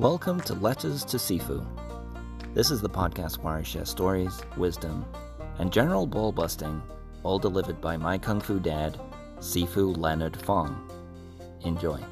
Welcome to Letters to Sifu. This is the podcast where I share stories, wisdom, and general ball busting, all delivered by my kung fu dad, Sifu Leonard Fong. Enjoy.